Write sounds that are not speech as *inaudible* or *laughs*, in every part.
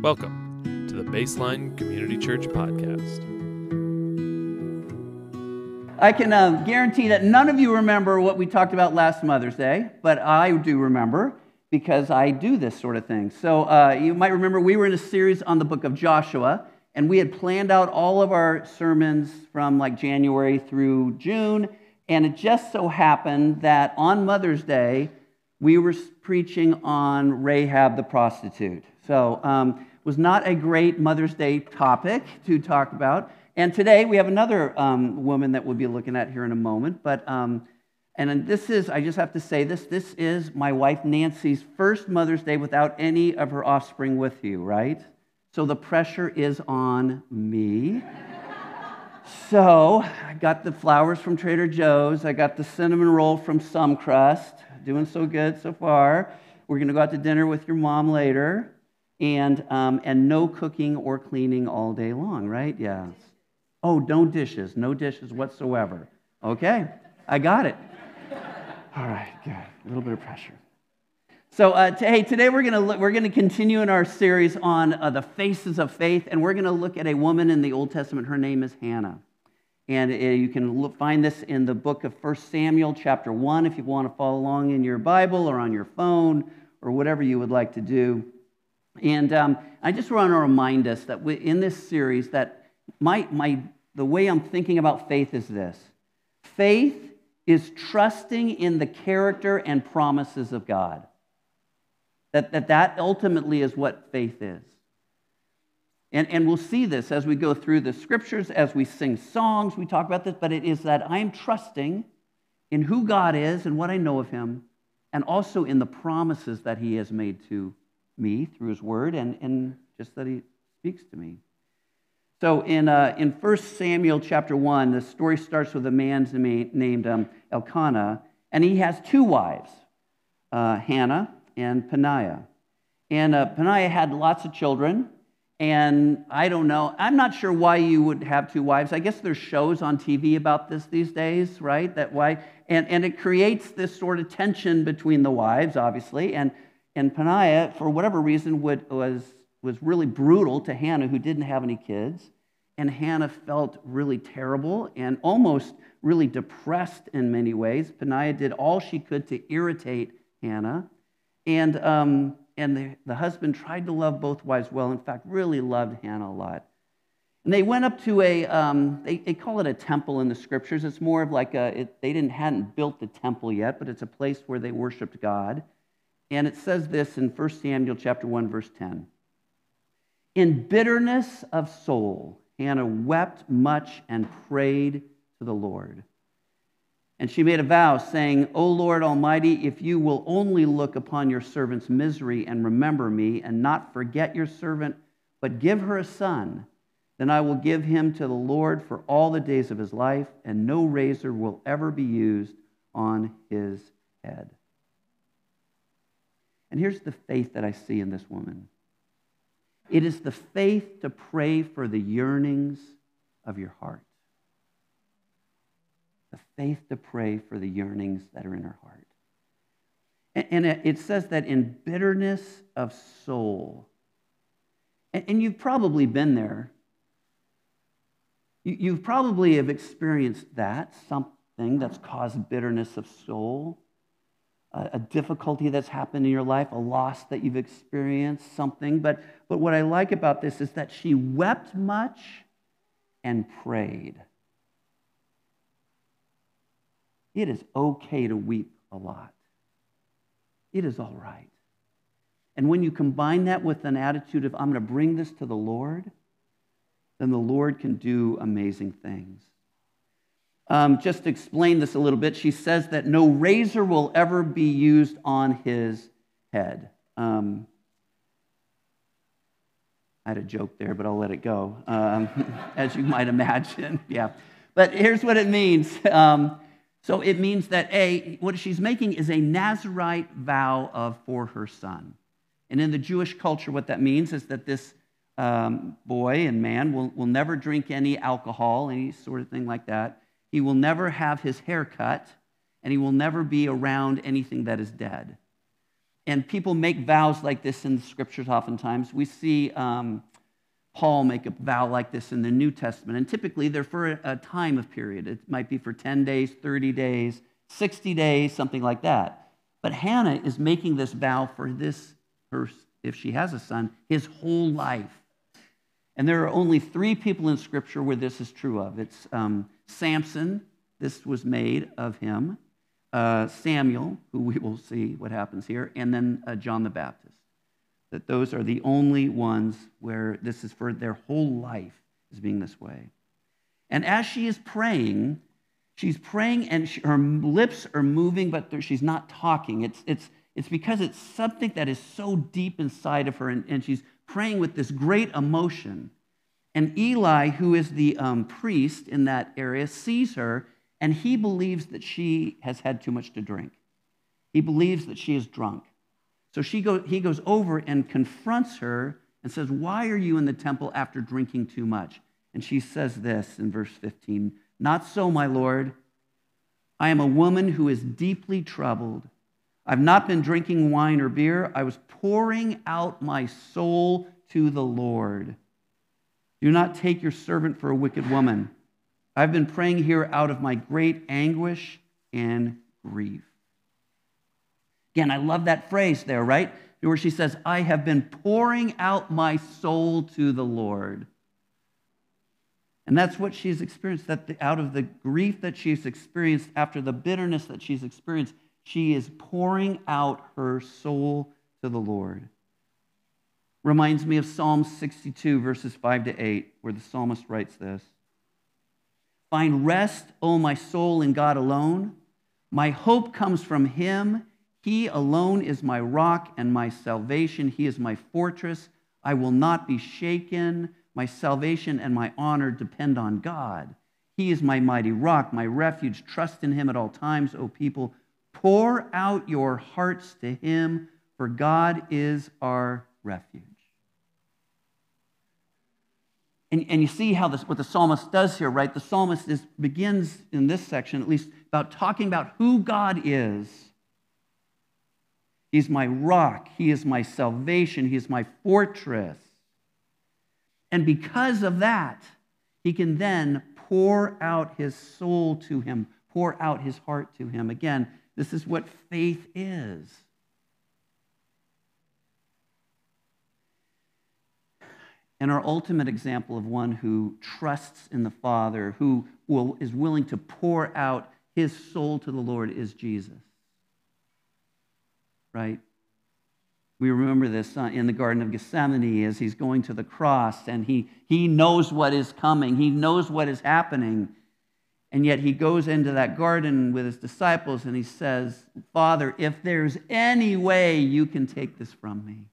Welcome to the Baseline Community Church Podcast. I can uh, guarantee that none of you remember what we talked about last Mother's Day, but I do remember because I do this sort of thing. So uh, you might remember we were in a series on the book of Joshua, and we had planned out all of our sermons from like January through June. And it just so happened that on Mother's Day, we were preaching on Rahab the prostitute. So um, was not a great Mother's Day topic to talk about. And today we have another um, woman that we'll be looking at here in a moment. But um, and this is, I just have to say this, this is my wife Nancy's first Mother's Day without any of her offspring with you, right? So the pressure is on me. so I got the flowers from Trader Joe's. I got the cinnamon roll from Some Crust. Doing so good so far. We're going to go out to dinner with your mom later and, um, and no cooking or cleaning all day long, right? Yes. Oh, no dishes, no dishes whatsoever. Okay, I got it. All right, good. A little bit of pressure. So, uh, t- hey, today we're going to we're to continue in our series on uh, the faces of faith, and we're to look at a woman in the Old Testament. Her name is Hannah, and uh, you can look, find this in the book of 1 Samuel, chapter one, if you want to follow along in your Bible or on your phone or whatever you would like to do. And um, I just want to remind us that in this series that my, my, the way I'm thinking about faith is this. Faith is trusting in the character and promises of God. That, that, that ultimately is what faith is. And, and we'll see this as we go through the scriptures, as we sing songs, we talk about this, but it is that I'm trusting in who God is and what I know of Him, and also in the promises that He has made to me through his word and, and just that he speaks to me. So in, uh, in 1 Samuel chapter 1, the story starts with a man named um, Elkanah, and he has two wives, uh, Hannah and Peninnah. And uh, Peninnah had lots of children, and I don't know, I'm not sure why you would have two wives. I guess there's shows on TV about this these days, right? That why, and, and it creates this sort of tension between the wives, obviously, and and Peninnah, for whatever reason, would, was, was really brutal to Hannah, who didn't have any kids. And Hannah felt really terrible and almost really depressed in many ways. Peninnah did all she could to irritate Hannah. And, um, and the, the husband tried to love both wives well. In fact, really loved Hannah a lot. And they went up to a, um, they, they call it a temple in the scriptures. It's more of like a, it, they didn't, hadn't built the temple yet, but it's a place where they worshiped God. And it says this in 1 Samuel chapter 1 verse 10. In bitterness of soul, Hannah wept much and prayed to the Lord. And she made a vow, saying, O Lord Almighty, if you will only look upon your servant's misery and remember me, and not forget your servant, but give her a son, then I will give him to the Lord for all the days of his life, and no razor will ever be used on his head. And here's the faith that I see in this woman it is the faith to pray for the yearnings of your heart. The faith to pray for the yearnings that are in her heart. And it says that in bitterness of soul, and you've probably been there. You've probably have experienced that, something that's caused bitterness of soul a difficulty that's happened in your life, a loss that you've experienced, something. But, but what I like about this is that she wept much and prayed. It is okay to weep a lot, it is all right. And when you combine that with an attitude of, I'm going to bring this to the Lord, then the Lord can do amazing things. Um, just to explain this a little bit, she says that no razor will ever be used on his head. Um, I had a joke there, but I'll let it go, um, *laughs* as you might imagine. *laughs* Yeah. But here's what it means. Um, so it means that A, what she's making is a Nazarite vow of, for her son. And in the Jewish culture, what that means is that this um, boy and man will, will never drink any alcohol, any sort of thing like that. He will never have his hair cut, and he will never be around anything that is dead. and people make vows like this in the scriptures oftentimes. We see um, Paul make a vow like this in the New Testament, and typically they're for a time of period. It might be for 10 days, 30 days, 60 days, something like that. But Hannah is making this vow for this, her, if she has a son, his whole life. And there are only three people in Scripture where this is true of. It's um, Samson, this was made of him uh, Samuel, who we will see what happens here, and then uh, John the Baptist. That those are the only ones where this is for their whole life is being this way. And as she is praying, she's praying and she, her lips are moving, but she's not talking. It's, it's, it's because it's something that is so deep inside of her, and, and she's praying with this great emotion. And Eli, who is the um, priest in that area, sees her and he believes that she has had too much to drink. He believes that she is drunk. So she go, he goes over and confronts her and says, Why are you in the temple after drinking too much? And she says this in verse 15 Not so, my Lord. I am a woman who is deeply troubled. I've not been drinking wine or beer. I was pouring out my soul to the Lord. Do not take your servant for a wicked woman. I've been praying here out of my great anguish and grief. Again, I love that phrase there, right? Where she says, I have been pouring out my soul to the Lord. And that's what she's experienced, that the, out of the grief that she's experienced, after the bitterness that she's experienced, she is pouring out her soul to the Lord. Reminds me of Psalm 62, verses 5 to 8, where the psalmist writes this Find rest, O my soul, in God alone. My hope comes from Him. He alone is my rock and my salvation. He is my fortress. I will not be shaken. My salvation and my honor depend on God. He is my mighty rock, my refuge. Trust in Him at all times, O people. Pour out your hearts to Him, for God is our refuge. And, and you see how this, what the psalmist does here, right? The psalmist is, begins in this section, at least, about talking about who God is. He's my rock. He is my salvation. He is my fortress. And because of that, he can then pour out his soul to him, pour out his heart to him. Again, this is what faith is. And our ultimate example of one who trusts in the Father, who will, is willing to pour out his soul to the Lord, is Jesus. Right? We remember this uh, in the Garden of Gethsemane as he's going to the cross and he, he knows what is coming, he knows what is happening. And yet he goes into that garden with his disciples and he says, Father, if there's any way you can take this from me,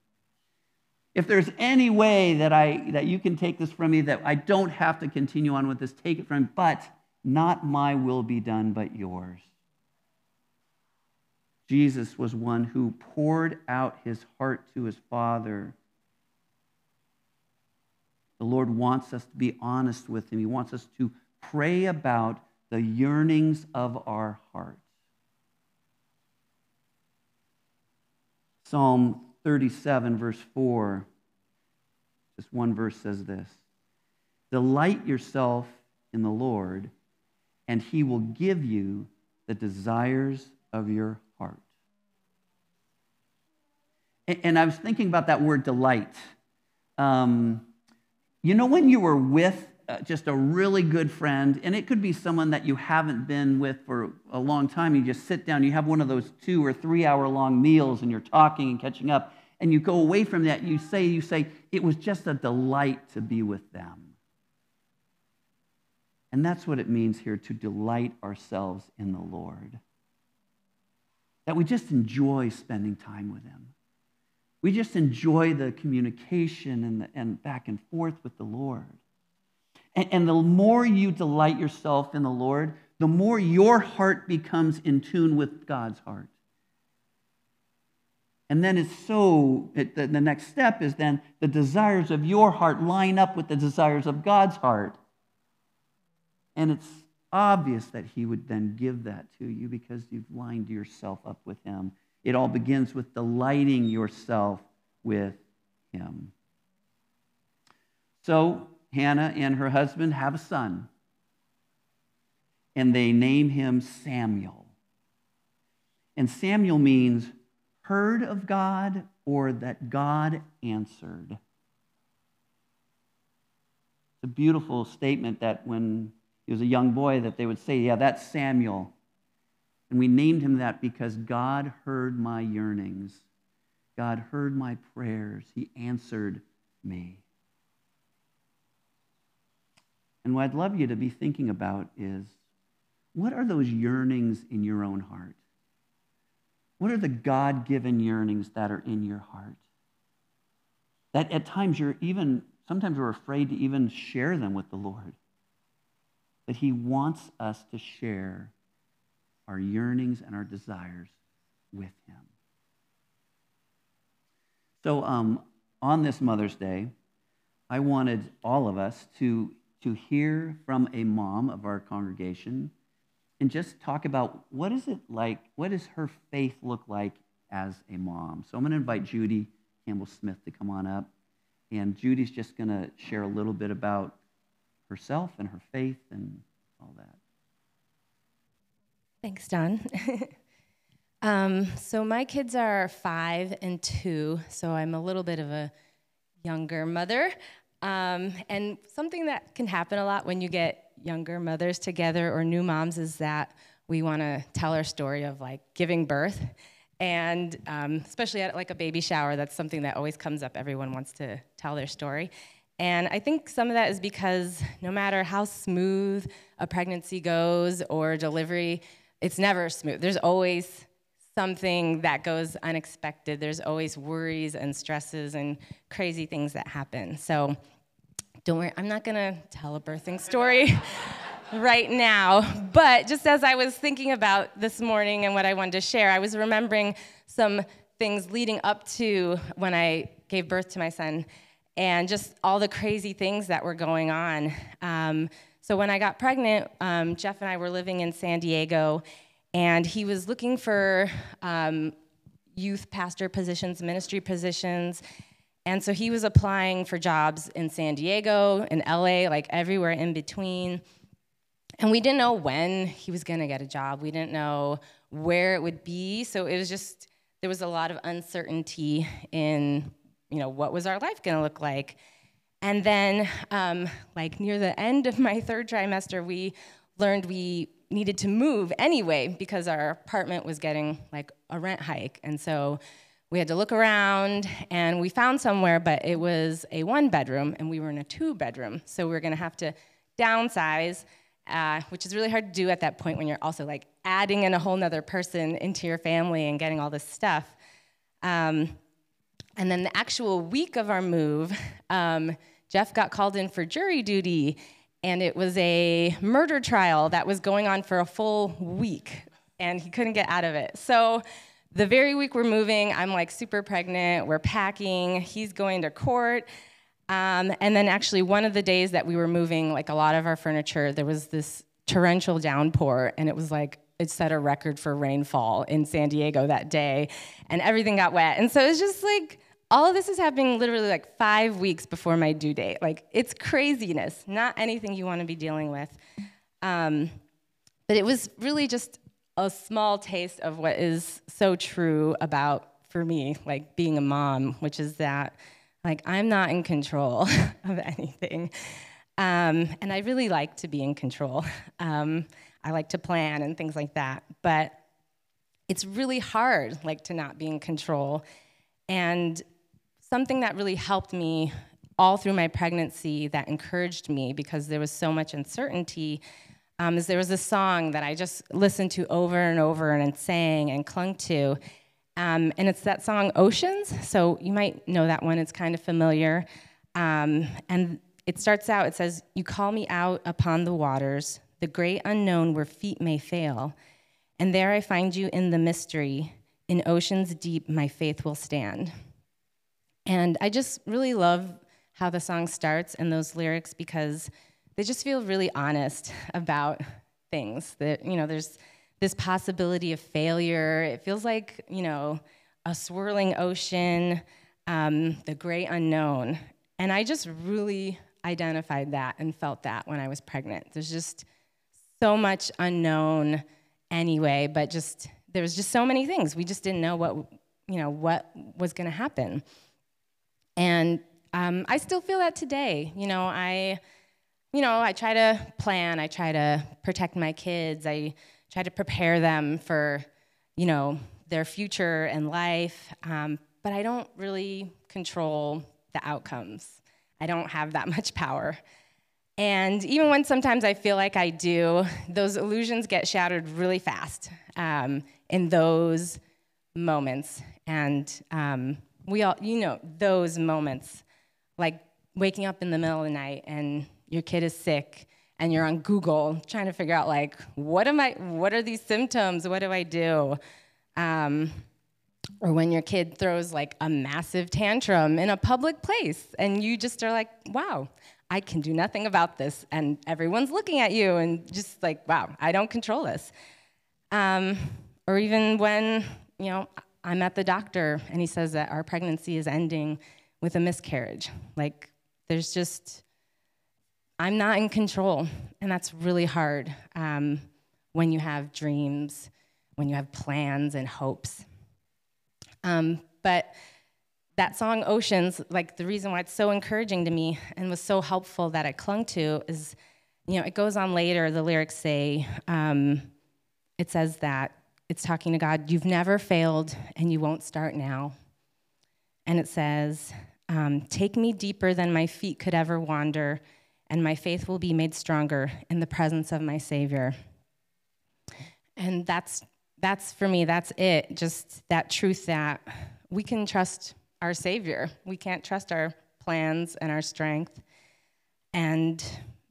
if there's any way that, I, that you can take this from me, that I don't have to continue on with this, take it from me, but not my will be done, but yours. Jesus was one who poured out his heart to his Father. The Lord wants us to be honest with him. He wants us to pray about the yearnings of our hearts. Psalm 37, verse 4, just one verse says this Delight yourself in the Lord, and he will give you the desires of your heart. And I was thinking about that word delight. Um, you know, when you were with uh, just a really good friend, and it could be someone that you haven't been with for a long time. You just sit down, you have one of those two or three hour long meals, and you're talking and catching up, and you go away from that. You say, you say, it was just a delight to be with them. And that's what it means here to delight ourselves in the Lord. That we just enjoy spending time with Him. We just enjoy the communication and, the, and back and forth with the Lord. And, and the more you delight yourself in the Lord, the more your heart becomes in tune with God's heart. And then it's so, it, the, the next step is then the desires of your heart line up with the desires of God's heart. And it's obvious that He would then give that to you because you've lined yourself up with Him It all begins with delighting yourself with Him. So, Hannah and her husband have a son, and they name him Samuel. And Samuel means heard of God or that God answered. It's a beautiful statement that when he was a young boy that they would say, yeah, that's Samuel. And we named him that because God heard my yearnings. God heard my prayers. He answered me. And what I'd love you to be thinking about is what are those yearnings in your own heart? What are the God given yearnings that are in your heart? That at times you're even, sometimes we're afraid to even share them with the Lord. That He wants us to share our yearnings and our desires with Him. So, um, on this Mother's Day, I wanted all of us to, to hear from a mom of our congregation and just talk about what is it like, what does her faith look like as a mom. So I'm going to invite Judy Campbell Smith to come on up. And Judy's just going to share a little bit about herself and her faith and all that. Thanks, Don. *laughs* um, so my kids are five and two, so I'm a little bit of a younger mother. Um, and something that can happen a lot when you get younger mothers together or new moms is that we want to tell our story of like giving birth. And um, especially at like a baby shower that's something that always comes up. Everyone wants to tell their story. And i think some of that is because no matter how smooth a pregnancy goes or delivery it's never smooth. There's always something that goes unexpected there's always worries and stresses and crazy things that happen so don't worry, I'm not gonna tell a birthing story *laughs* right now. But just as I was thinking about this morning and what I wanted to share, I was remembering some things leading up to when I gave birth to my son and just all the crazy things that were going on. Um, so when I got pregnant, um, Jeff and I were living in San Diego, and he was looking for um, youth pastor positions, ministry positions, and so he was applying for jobs in San Diego, in LA, like everywhere in between. And we didn't know when he was to get a job. We didn't know where it would be. So it was just, there was a lot of uncertainty in, you know, what was our life to look like. And then, um, like near the end of my third trimester, we learned we needed to move anyway because our apartment was getting like a rent hike. And so we had to look around and we found somewhere, but it was a one bedroom and we were in a two bedroom. So we were gonna have to downsize, uh, which is really hard to do at that point when you're also like adding in a whole nother person into your family and getting all this stuff. Um, and then the actual week of our move, um, Jeff got called in for jury duty, and it was a murder trial that was going on for a full week, and he couldn't get out of it. So the very week we're moving, I'm like super pregnant, we're packing, he's going to court. Um, and then actually one of the days that we were moving, like a lot of our furniture, there was this torrential downpour and it was like, it set a record for rainfall in San Diego that day and everything got wet. And so it was just like, all of this is happening literally like five weeks before my due date. Like it's craziness, not anything you want to be dealing with. Um, but it was really just a small taste of what is so true about, for me, like being a mom, which is that, like, I'm not in control *laughs* of anything. Um, and I really like to be in control. *laughs* Um, I like to plan and things like that. But it's really hard, like, to not be in control. And something that really helped me all through my pregnancy that encouraged me because there was so much uncertainty um, is there was a song that I just listened to over and over and sang and clung to. Um, and it's that song Oceans. So you might know that one, it's kind of familiar. Um, and it starts out, it says, You call me out upon the waters, the great unknown where feet may fail. And there I find you in the mystery. In oceans deep, my faith will stand. And I just really love how the song starts and those lyrics because they just feel really honest *laughs* about things. That you know, there's this possibility of failure. It feels like, you know, a swirling ocean, um, the great unknown. And I just really identified that and felt that when I was pregnant. There's just so much unknown anyway, but just there was just so many things. We just didn't know what you know what was going to happen. And um, I still feel that today. You know, I you know I try to plan. I try to protect my kids. I try to prepare them for you know their future and life. Um, but I don't really control the outcomes. I don't have that *laughs* much power. And even when sometimes I feel like I do, those illusions get shattered really fast um, in those moments. And um, we all, you know, those moments, like waking up in the middle of the night and your kid is sick and you're on Google trying to figure out like, what am I, what are these symptoms? What do I do? Um, or when your kid throws like a massive tantrum in a public place and you just are like, wow, I can do nothing about this. And everyone's looking at you and just like, wow, I don't control this. Um, or even when, you know, I'm at the doctor and he says that our pregnancy is ending with a miscarriage. Like, there's just, I'm not in control. And that's really hard um, when you have dreams, when you have plans and hopes. Um, but that song Oceans, like the reason why it's so encouraging to me and was so helpful that I clung to is, you know, it goes on later, the lyrics say, um, it says that it's talking to God, you've never failed and you won't start now. And it says, um, Take me deeper than my feet could ever wander, and my faith will be made stronger in the presence of my Savior. And that's that's for me, that's it. Just that truth that we can trust our Savior. We can't trust our plans and our strength. And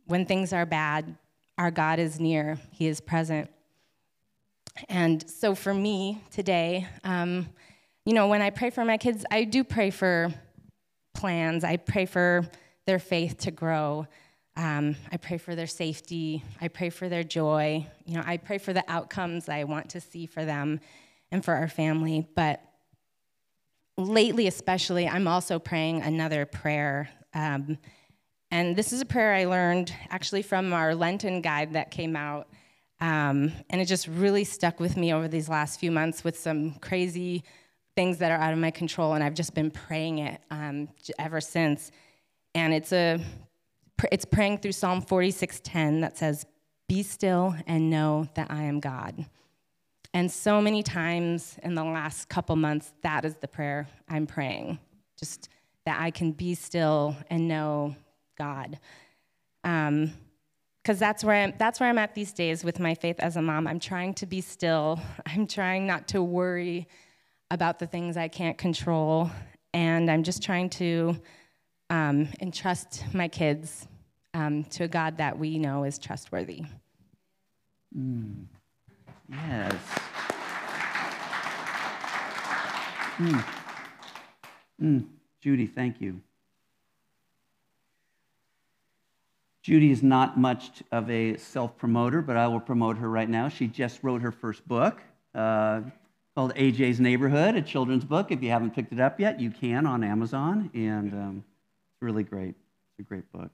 when things are bad, our God is near, He is present. And so for me today, um, you know, when I pray for my kids, I do pray for plans, I pray for their faith to grow. Um, I pray for their safety. I pray for their joy. You know, I pray for the outcomes I want to see for them and for our family. But lately, especially, I'm also praying another prayer. Um, and this is a prayer I learned actually from our Lenten guide that came out. Um, and it just really stuck with me over these last few months with some crazy things that are out of my control. And I've just been praying it um, ever since. And it's a it's praying through Psalm 46:10 that says, "Be still and know that I am God." And so many times in the last couple months, that is the prayer I'm praying. Just that I can be still and know God. Um, because that's where I'm, that's where I'm at these days with my faith as a mom. I'm trying to be still. *laughs* I'm trying not to worry about the things I can't control, and I'm just trying to um, entrust my kids um, to a God that we know is trustworthy. Mm. Yes. Mm. Mm. Judy, thank you. Judy is not much of a self promoter, but I will promote her right now. She just wrote her first book uh, called AJ's Neighborhood, a children's book. If you haven't picked it up yet, you can on Amazon. And um, it's really great. It's a great book.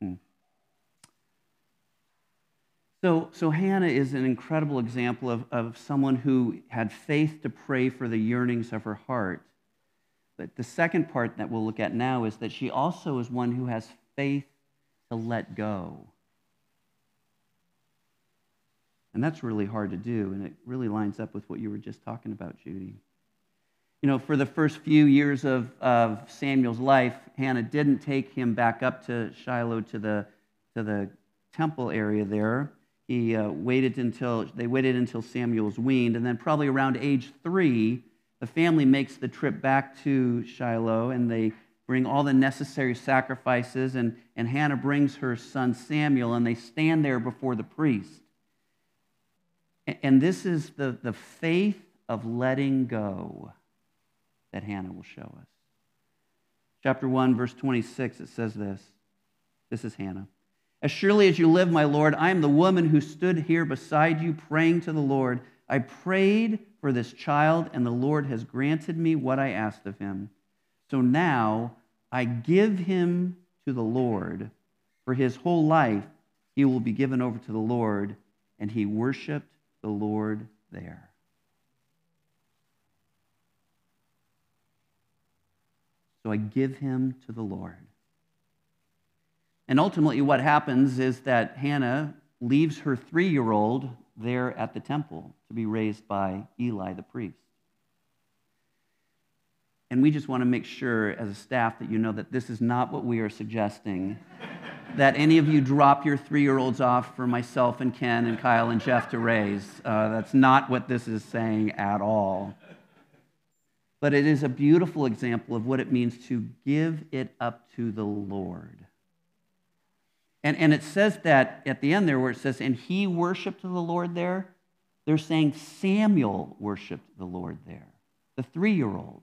Hmm. So, so Hannah is an incredible example of, of someone who had faith to pray for the yearnings of her heart. But the second part that we'll look at now is that she also is one who has faith to let go. And that's really hard to do, and it really lines up with what you were just talking about, Judy. You know, for the first few years of, of Samuel's life, Hannah didn't take him back up to Shiloh to the, to the temple area there. He uh, waited until they waited until Samuel was weaned, and then probably around age three, the family makes the trip back to Shiloh, and they bring all the necessary sacrifices, and, and Hannah brings her son Samuel, and they stand there before the priest. And, and this is the, the faith of letting go that Hannah will show us. Chapter 1, verse 26, it says this. This is Hannah. As surely as you live, my Lord, I am the woman who stood here beside you praying to the Lord. I prayed for this child, and the Lord has granted me what I asked of him. So now I give him to the Lord. For his whole life, he will be given over to the Lord, and he worshiped the Lord there. So I give him to the Lord. And ultimately, what happens is that Hannah leaves her three year old there at the temple to be raised by Eli the priest. And we just want to make sure, as a staff, that you know that this is not what we are suggesting. *laughs* that any of you drop your three year olds off for myself and Ken and Kyle and Jeff to raise. Uh, that's not what this is saying at all. But it is a beautiful example of what it means to give it up to the Lord. And, and it says that at the end there, where it says, and he worshiped the Lord there, they're saying Samuel worshiped the Lord there, the three year old.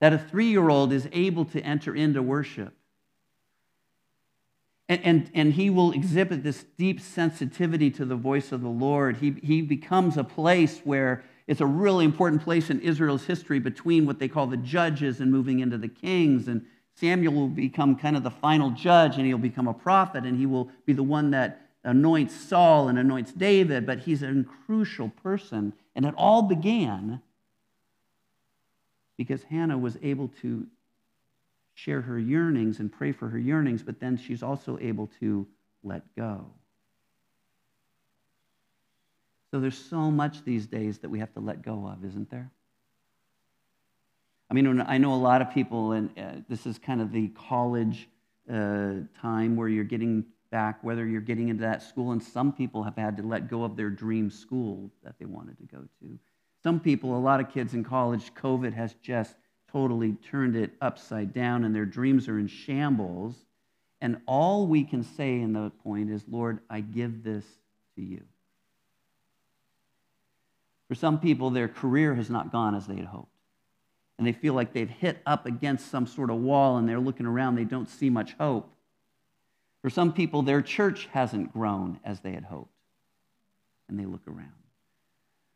That a three year old is able to enter into worship. And, and, and he will exhibit this deep sensitivity to the voice of the Lord. He, he becomes a place where it's a really important place in Israel's history between what they call the judges and moving into the kings. And Samuel will become kind of the final judge and he'll become a prophet and he will be the one that anoints Saul and anoints David, but he's a crucial person. And it all began because Hannah was able to share her yearnings and pray for her yearnings, but then she's also able to let go. So there's so much these days that we have to let go of, isn't there? I mean, I know a lot of people, and uh, this is kind of the college uh, time where you're getting back, whether you're getting into that school, and some people have had to let go of their dream school that they wanted to go to. Some people, a lot of kids in college, COVID has just totally turned it upside down, and their dreams are in shambles. And all we can say in that point is, Lord, I give this to you. For some people, their career has not gone as they had hoped and they feel like they've hit up against some sort of wall and they're looking around, they don't see much hope. For some people, their church hasn't grown as they had hoped, and they look around.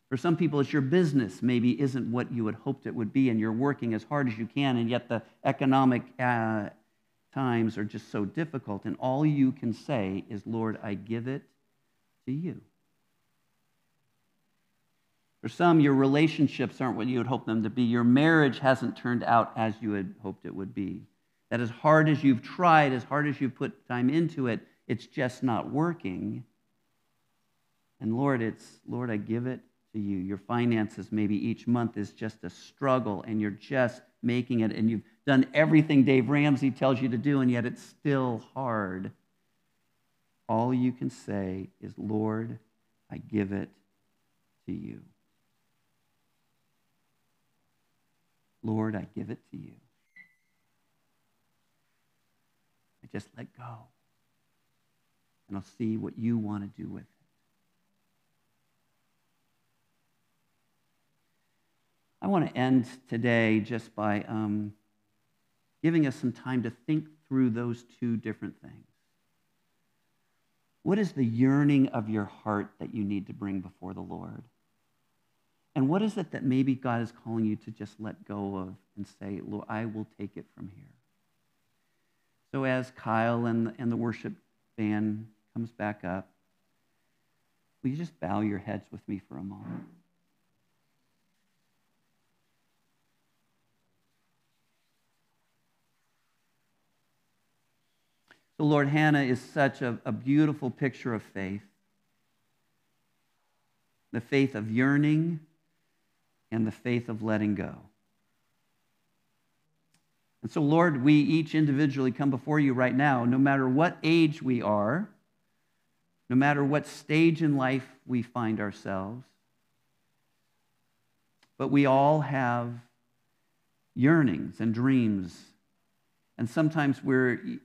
For some people, it's your business maybe isn't what you had hoped it would be, and you're working as hard as you can, and yet the economic uh, times are just so difficult, and all you can say is, Lord, I give it to you. For some, your relationships aren't what you had hoped them to be. Your marriage hasn't turned out as you had hoped it would be. That as hard as you've tried, as hard as you've put time into it, it's just not working. And Lord, it's, Lord, I give it to you. Your finances, maybe each month, is just a struggle, and you're just making it, and you've done everything Dave Ramsey tells you to do, and yet it's still hard. All you can say is, Lord, I give it to you. Lord, I give it to you. I just let go. And I'll see what you want to do with it. I want to end today just by um, giving us some time to think through those two different things. What is the yearning of your heart that you need to bring before the Lord? And what is it that maybe God is calling you to just let go of and say, Lord, I will take it from here? So as Kyle and, and the worship band comes back up, will you just bow your heads with me for a moment? So, Lord, Hannah is such a, a beautiful picture of faith the faith of yearning, and the faith of letting go. And so, Lord, we each individually come before you right now, no matter what age we are, no matter what stage in life we find ourselves. But we all have yearnings and dreams. And sometimes we're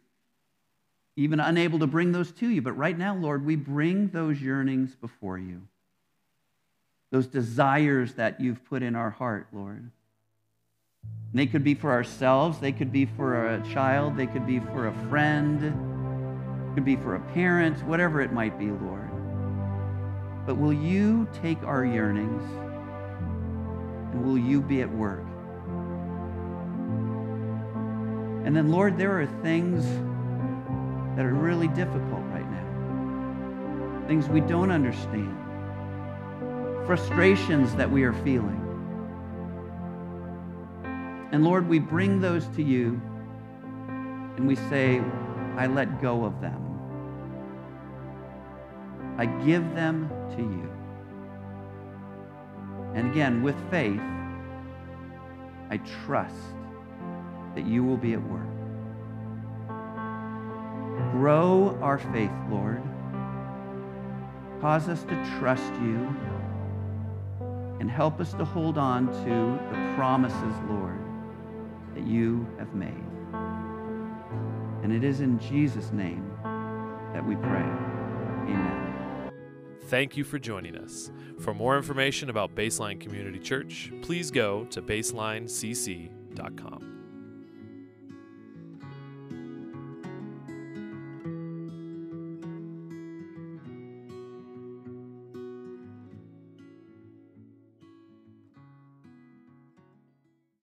even unable to bring those to you. But right now, Lord, we bring those yearnings before you those desires that you've put in our heart, Lord. And they could be for ourselves, they could be for a child, they could be for a friend, could be for a parent, whatever it might be, Lord. But will you take our yearnings and will you be at work? And then, Lord, there are things that are really difficult right now, things we don't understand, frustrations that we are feeling. And Lord, we bring those to you and we say, I let go of them. I give them to you. And again, with faith, I trust that you will be at work. Grow our faith, Lord. Cause us to trust you and help us to hold on to the promises, Lord, that you have made. And it is in Jesus' name that we pray. Amen. Thank you for joining us. For more information about Baseline Community Church, please go to baselinecc.com.